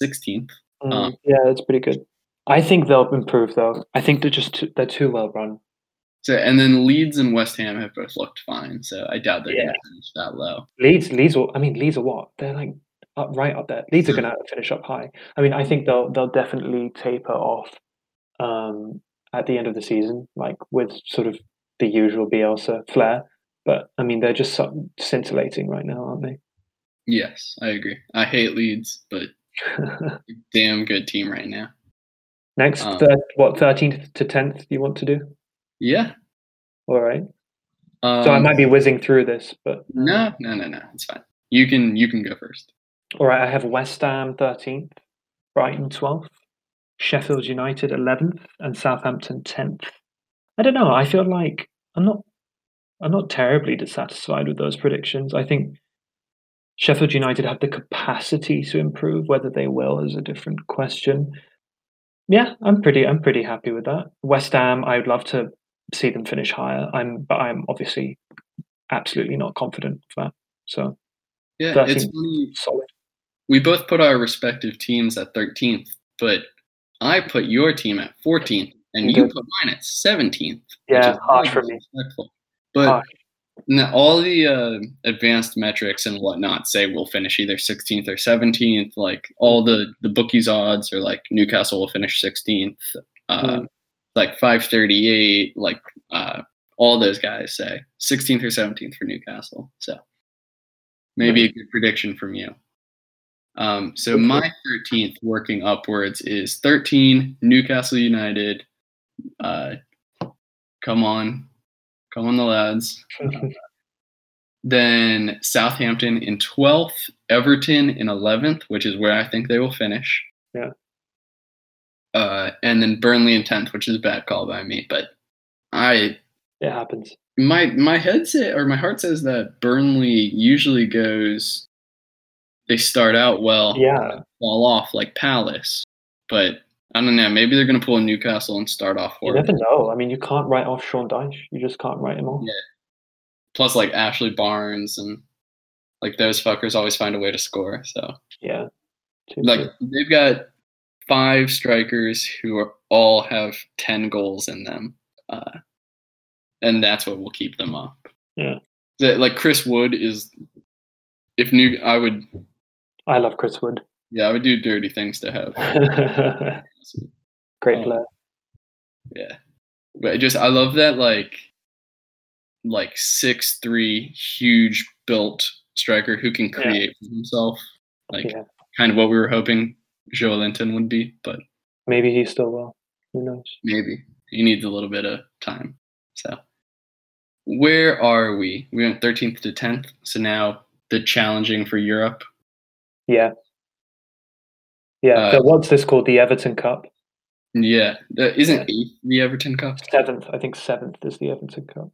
16th. Mm, Um, yeah, that's pretty good. I think they'll improve though. I think they're just too, they're too well run. So and then Leeds and West Ham have both looked fine. So I doubt they're Yeah. going to finish that low. Leeds, Leeds. Will, I mean, Leeds are what? They're like up right up there. Leeds are going to finish up high. I mean, I think they'll they'll definitely taper off um, at the end of the season, like with sort of the usual Bielsa flair. But I mean, they're just so scintillating right now, aren't they? Yes, I agree. I hate Leeds, but damn good team right now. Next, Um, thir- what thirteenth to tenth? You want to do? Yeah. All right. Um, So I might be whizzing through this, but No, no, no, no. It's fine. You can you can go first. all right. I have West Ham thirteenth, Brighton twelfth, Sheffield United eleventh, and Southampton tenth. I don't know. I feel like I'm not. I'm not terribly dissatisfied with those predictions. I think Sheffield United have the capacity to improve. Whether they will is a different question. Yeah, I'm pretty. I'm pretty happy with that. West Ham. I would love to see them finish higher. I'm, but I'm obviously absolutely not confident of that. So Yeah, it's solid. We both put our respective teams at 13th, but I put your team at 14th, and You you put mine at 17th. which Yeah, is harsh for me. But Harsh. now all the uh, advanced metrics and whatnot say we'll finish either 16th or 17th. Like all the the bookies odds are like Newcastle will finish 16th. Uh, Mm. Like 538. Like uh, all those guys say 16th or 17th for Newcastle. So maybe a good prediction from you. Um, so Okay. my 13th working upwards is 13 Newcastle United. Uh, come on, come on the lads. Then Southampton in 12th, Everton in 11th, which is where I think they will finish. Yeah. Uh, and then Burnley in 10th, which is a bad call by me, but I it happens. my my head say or my heart says that Burnley usually goes they start out well, Yeah. fall off like Palace, but I don't know. Maybe they're going to pull a Newcastle and start off You horrible. never know. I mean, you can't write off Sean Dyche. You just can't write him off. Yeah. Plus, like Ashley Barnes and like those fuckers always find a way to score. So Yeah. Too like they've got five strikers who are all have ten goals in them, uh, and that's what will keep them up. Yeah. That like Chris Wood is. If new, I would I love Chris Wood. yeah, I would do dirty things to have. Great um, Oh. player. Yeah, but I just I love that like like six three huge built striker who can Yeah. create for himself. Like Yeah. kind of what we were hoping Joelinton would be, but Maybe he still will. Who knows? maybe he needs a little bit of time. So where are we? We went 13th to 10th. So now the challenging for Europe. Yeah. Yeah. Uh, so what's this called? The Everton Cup. Yeah, isn't Yeah. the Everton Cup. Seventh. I think seventh is the Everton Cup.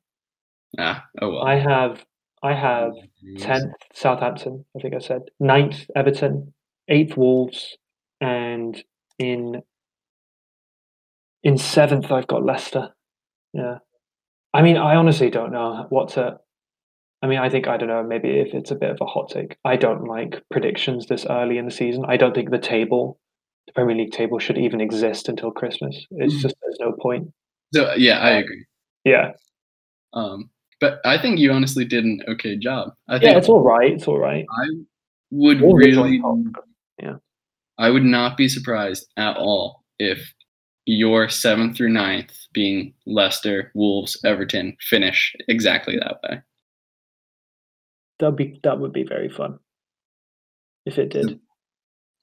Ah, oh well. I have I have tenth Southampton, I think I said. Ninth Everton, eighth Wolves, and in in seventh I've got Leicester. Yeah. I mean, I honestly don't know what to I mean, I think I don't know, maybe if it's a bit of a hot take. I don't like predictions this early in the season. I don't think the table, the Premier League table should even exist until Christmas. It's Mhm. just there's no point. So yeah, I agree. Yeah. Um, but I think you honestly did an okay job. I Yeah, think it's all right. It's all right. I would are really. Yeah. I would not be surprised at all if your seventh through ninth, being Leicester, Wolves, Everton, finish exactly that way. That'd be that would be very fun. If it did.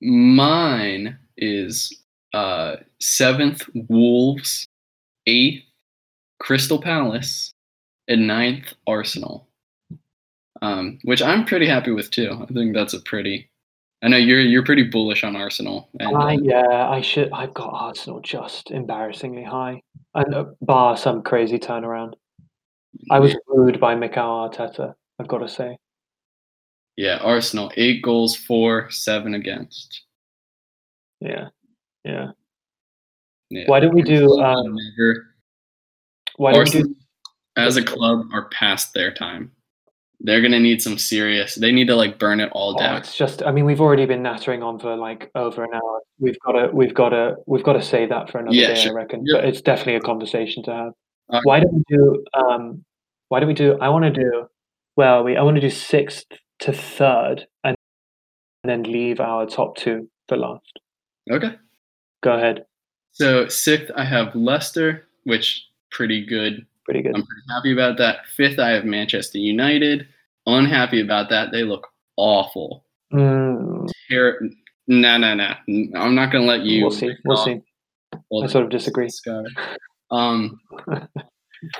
Mine is uh, seventh Wolves, eighth Crystal Palace, and ninth Arsenal. Um, which I'm pretty happy with too. I think that's a pretty. I know you're you're pretty bullish on Arsenal. And, I, uh, yeah, I should. I've got Arsenal just embarrassingly high, and uh, bar some crazy turnaround. I was wooed by Mikel Arteta. I've got to say. Yeah, Arsenal eight goals for, seven against. Yeah, yeah. Yeah. Why don't we do? Um, Why don't we do as a club, are past their time. They're gonna need some serious. They need to like burn it all Oh, down. it's just. I mean, we've already been nattering on for like over an hour. We've got to. We've got to. We've got to say that for another Yeah, day. sure. I reckon. Yeah. But it's definitely a conversation to have. Uh, why don't we do? Um, why don't we do? I want to do. Well, we. I want to do sixth to third, and then leave our top two for last. Okay. Go ahead. So sixth, I have Leicester, which pretty good. Pretty good. I'm pretty happy about that. Fifth, I have Manchester United. Unhappy about that. They look awful. Mm, Ter- nah, nah, nah. I'm not gonna let you. we'll see. We'll see. all I sort of disagree. Um,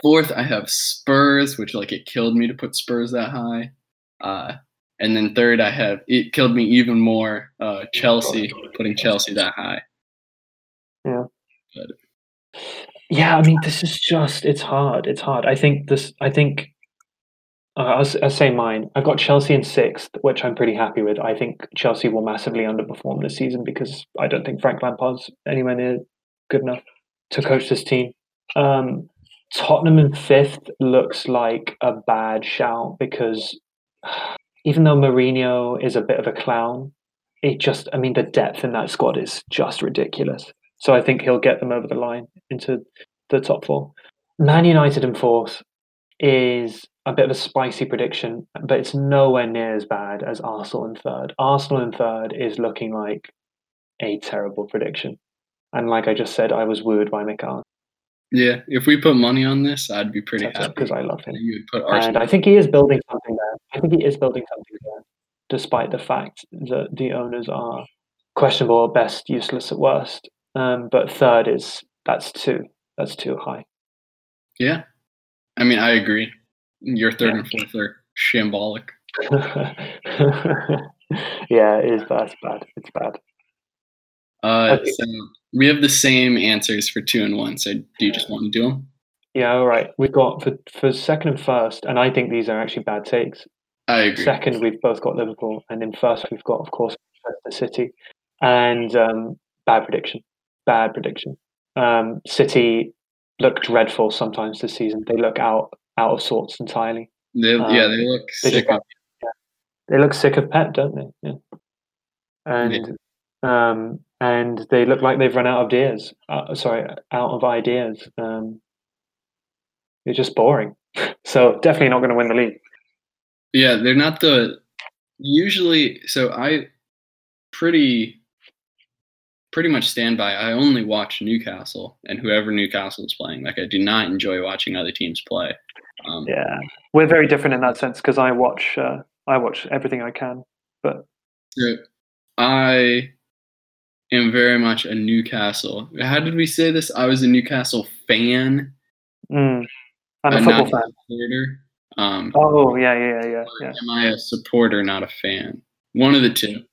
fourth, I have Spurs, which like it killed me to put Spurs that high. Uh, and then third, I have it killed me even more. Uh, Chelsea, putting Chelsea that high. Yeah, Yeah, I mean, this is just. It's hard. It's hard. I think this. I think. Uh, I'll, I'll say mine. I've got Chelsea in sixth, which I'm pretty happy with. I think Chelsea will massively underperform this season because I don't think Frank Lampard's anywhere near good enough to coach this team. Um, Tottenham in fifth looks like a bad shout because even though Mourinho is a bit of a clown, it just, I mean, the depth in that squad is just ridiculous. So I think he'll get them over the line into the top four. Man United in fourth is a bit of a spicy prediction, but it's nowhere near as bad as Arsenal in third. Arsenal in third is looking like a terrible prediction. And like I just said, I was wooed by Mikel Yeah, if we put money on this, I'd be pretty happy. because I love him. You would put And I think he is building something. I think he is building something there, despite the fact that the owners are questionable at best, useless at worst. Um, but third is that's too that's too high. Yeah, I mean, I agree. Your third Yeah. and fourth are shambolic. yeah, it is bad. It's bad. It's bad. Uh, Okay. So we have the same answers for two and one. So do you just want to do them? Yeah, all right. We've got for for second and first, and I think these are actually bad takes. I agree. Second, we've both got Liverpool, and in first, we've got, of course, the City. And um, bad prediction, bad prediction. Um, City look dreadful sometimes this season. They look out out of sorts entirely. They, yeah, Um, they look they sick. just- of- They look sick of Pep, don't they? Yeah. And um, and they look like they've run out of ideas. Uh, sorry, out of ideas. Um, they're just boring. so definitely not going to win the league. Yeah, they're not the usually. So I pretty pretty much stand by. I only watch Newcastle and whoever Newcastle is playing. Like I do not enjoy watching other teams play. Um, Yeah, we're very different in that sense because I watch uh, I watch everything I can. But I am very much a Newcastle. How did we say this? I was a Newcastle fan, mm, I'm a football fan. supporter. Um, Oh yeah, yeah, yeah, yeah. Am I a supporter, not a fan? One of the two.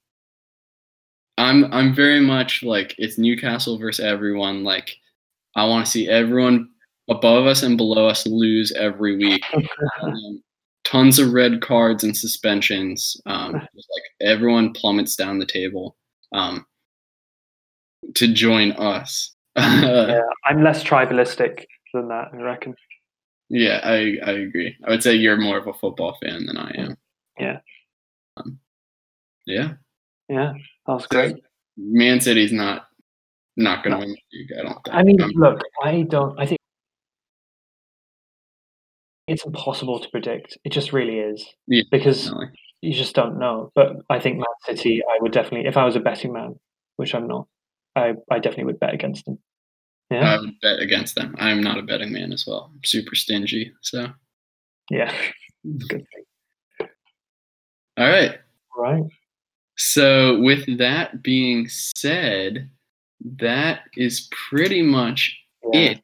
I'm I'm very much like it's Newcastle versus everyone. Like I want to see everyone above us and below us lose every week. Um, tons of red cards and suspensions. Um, like everyone plummets down the table um, to join us. yeah, I'm less tribalistic than that. I reckon. Yeah, I, I agree. I would say you're more of a football fan than I am. Yeah. Um, yeah. Yeah, that was great. Man City's not not gonna win the league. I don't think. I mean, Um, look, I don't. I think it's impossible to predict. It just really is Yeah, because definitely. you just don't know. But I think Man City, I would definitely, if I was a betting man, which I'm not, I, I definitely would bet against them. Yeah, I would bet against them. I'm not a betting man as well. I'm super stingy. So, yeah, good thing. all right. Right. So, with that being said, that is pretty much Yeah, it.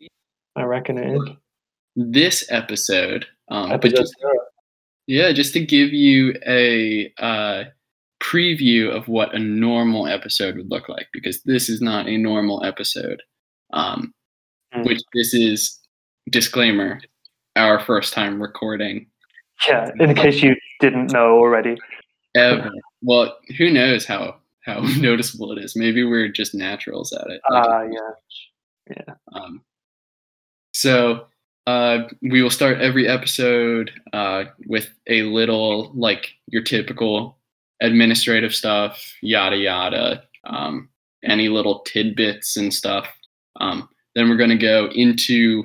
I reckon it is. This episode. Um, but Episode just, yeah, just to give you a uh, preview of what a normal episode would look like, because this is not a normal episode. Um, Mm. which this is disclaimer, our first time recording Yeah, in case you didn't know already. ever. well, who knows how how noticeable it is? Maybe we're just naturals at it. Ah, yeah. um, so uh, we will start every episode uh, with a little like your typical administrative stuff, yada yada, um, any little tidbits and stuff. Um, then we're going to go into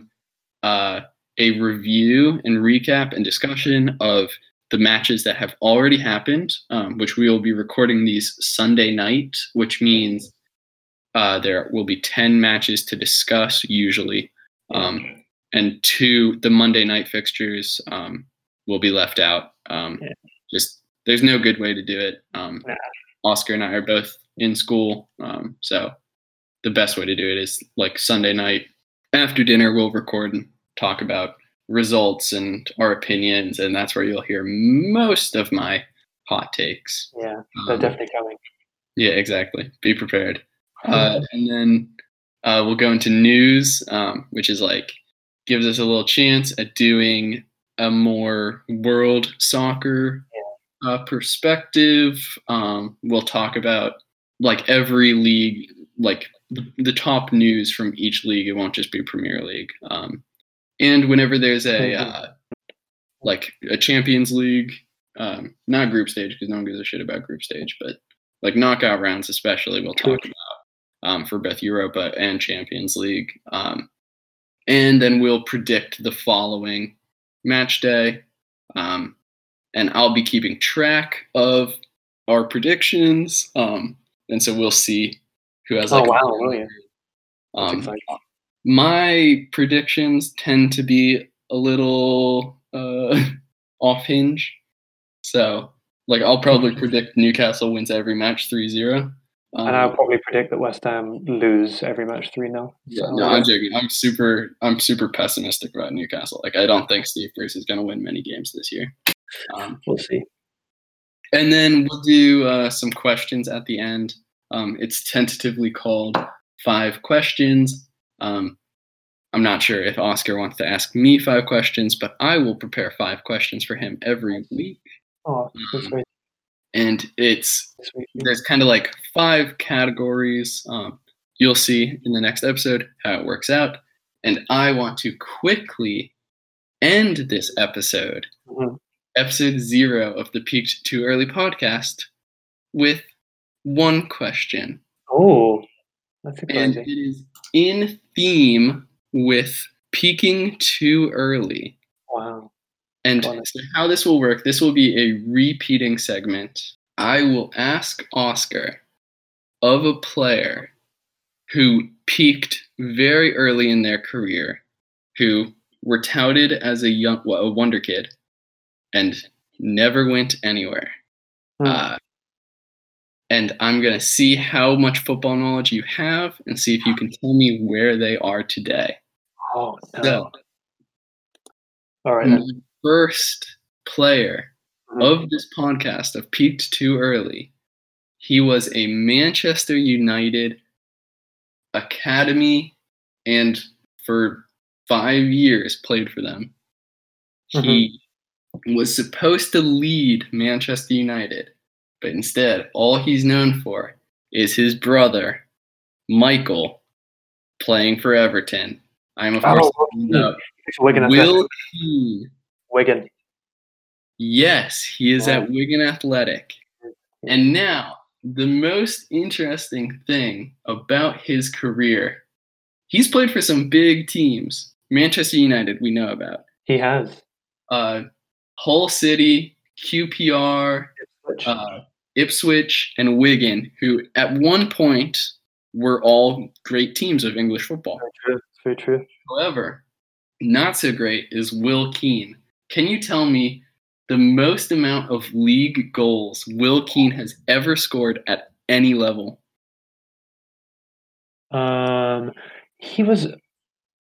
uh, a review and recap and discussion of the matches that have already happened, um, which we will be recording these Sunday night, which means uh, there will be 10 matches to discuss usually. Um, and two, the Monday night fixtures um, will be left out. Um, Yeah. Just there's no good way to do it. Um, Nah. Oscar and I are both in school, um, so the best way to do it is like Sunday night after dinner. We'll record and talk about results and our opinions, and that's where you'll hear most of my hot takes. Yeah, they're Um, definitely coming. yeah, exactly. Be prepared. Uh, and then uh, we'll go into news, um, which is like gives us a little chance at doing a more world soccer uh, perspective. Um, we'll talk about like every league, like the, the top news from each league. It won't just be Premier League. Um, and whenever there's a uh, like a Champions League, um, not group stage because no one gives a shit about group stage, but like knockout rounds especially we'll talk about um, for both Europa and Champions League. Um, and then we'll predict the following match day. Um, and I'll be keeping track of our predictions. Um, and so we'll see who has Oh, like a- wow, will you? That's um, my predictions tend to be a little uh, off hinge. So, like, I'll probably predict Newcastle wins every match 3 0. Um, and I'll probably predict that West Ham lose every match 3 0. yeah, no, I'm joking. I'm super, I'm super pessimistic about Newcastle. Like, I don't think Steve Bruce is going to win many games this year. Um, We'll see. and then we'll do uh, some questions at the end. Um, it's tentatively called Five Questions. Um, I'm not sure if Oscar wants to ask me five questions, but I will prepare five questions for him every week. Oh, that's Um, very And it's there's kind of like five categories. Um, you'll see in the next episode how it works out. And I want to quickly end this episode Mhm. episode zero of the Peaked Too Early podcast with one question. Oh, that's And exciting. it is in theme with peaking too early. Wow. And so how this will work, this will be a repeating segment. I will ask Oscar of a player who peaked very early in their career, who were touted as a young well, a wonder kid and never went anywhere. Hmm. Uh, and I'm going to see how much football knowledge you have and see if you can tell me where they are today. oh, no. So, All right. my first player Mhm. of this podcast of Peaked Too Early, he was a Manchester United academy and for five years played for them. He was supposed to lead Manchester United, but instead, all he's known for is his brother, Michael, playing for Everton. I'm, of course, Oh, no, Wigan Will Keane. Wigan. Yes, he is at Wigan Athletic. And now, the most interesting thing about his career, he's played for some big teams. Manchester United, we know about. He has. Uh, Hull City, QPR, Which, uh, Ipswich, and Wigan, who at one point were all great teams of English football. very true. Very true. However, not so great is Will Keane. Can you tell me the most amount of league goals Will Keane has ever scored at any level? Um, he was.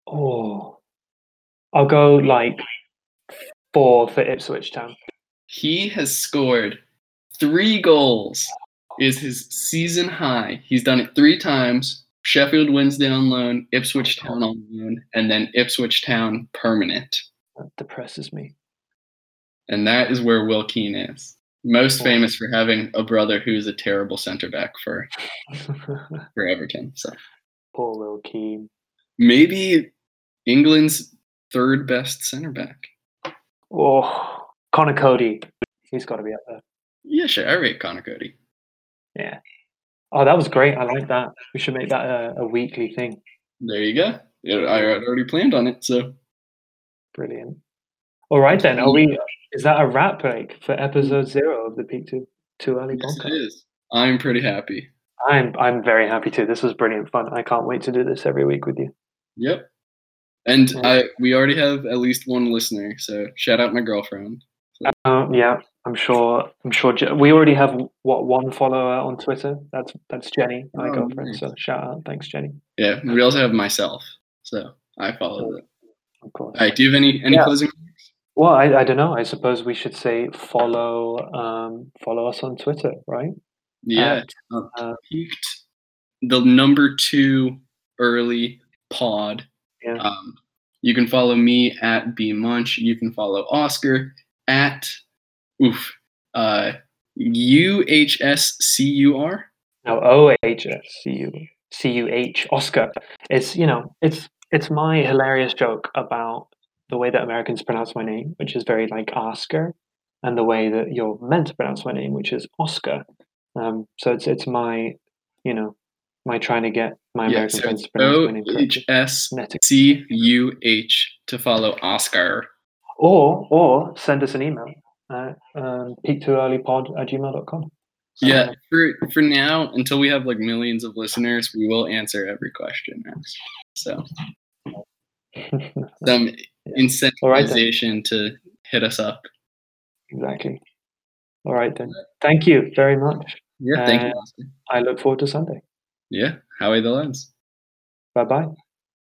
Oh, I'll go like four for Ipswich Town. He has scored three goals, is his season high. He's done it three times. Sheffield Wednesday on loan, Ipswich Town on loan, and then Ipswich Town permanent. That depresses me. And that is where Will Keane is. Most famous for having a brother who's a terrible center back for, for Everton. So Poor Will Keane. maybe England's third best center back. Oh, Conor Coady. He's got to be up there. Yeah, sure. I rate Conor Coady. Yeah. Oh, that was great. I like that. We should make that a, a weekly thing. There you go. I had already planned on it, so Brilliant. All right then. Are we? Is that a wrap, like for episode zero of the Peak Too Too Early yes, it is. I'm pretty happy. I'm I'm very happy too. This was brilliant fun. I can't wait to do this every week with you. Yep. And Yeah. I we already have at least one listener, so shout out my girlfriend. Um, yeah, I'm sure. I'm sure. We already have what one follower on Twitter. That's that's Jenny, my Oh, girlfriend. nice. So shout out, thanks Jenny. Yeah, we also have myself, so I follow that. Of course. All right, do you have any any Yeah. closing? Well, I, I don't know. I suppose we should say follow um follow us on Twitter, right? Yeah, uh, uh, peaked the number two early pod. Yeah. Um, you can follow me at B Munch. You can follow Oscar at oof uh U H S C U R. No, O H S C U C U H Oscar. It's you know, it's it's my hilarious joke about the way that Americans pronounce my name, which is very like Oscar, and the way that you're meant to pronounce my name, which is Oscar. Um, so it's it's my, you know, my trying to get my Yeah, American so friends to pronounce my name H correctly. S. C U H to follow Oscar. Or or send us an email at um, peak2earlypod at gmail.com. Yeah, for for now, until we have like millions of listeners, we will answer every question asked. So some right then. incentivization to hit us up. exactly. All right then. Thank you very much. Yeah, thank you. Uh, Oscar. I look forward to Sunday. Yeah, Howie the Lens. Bye bye.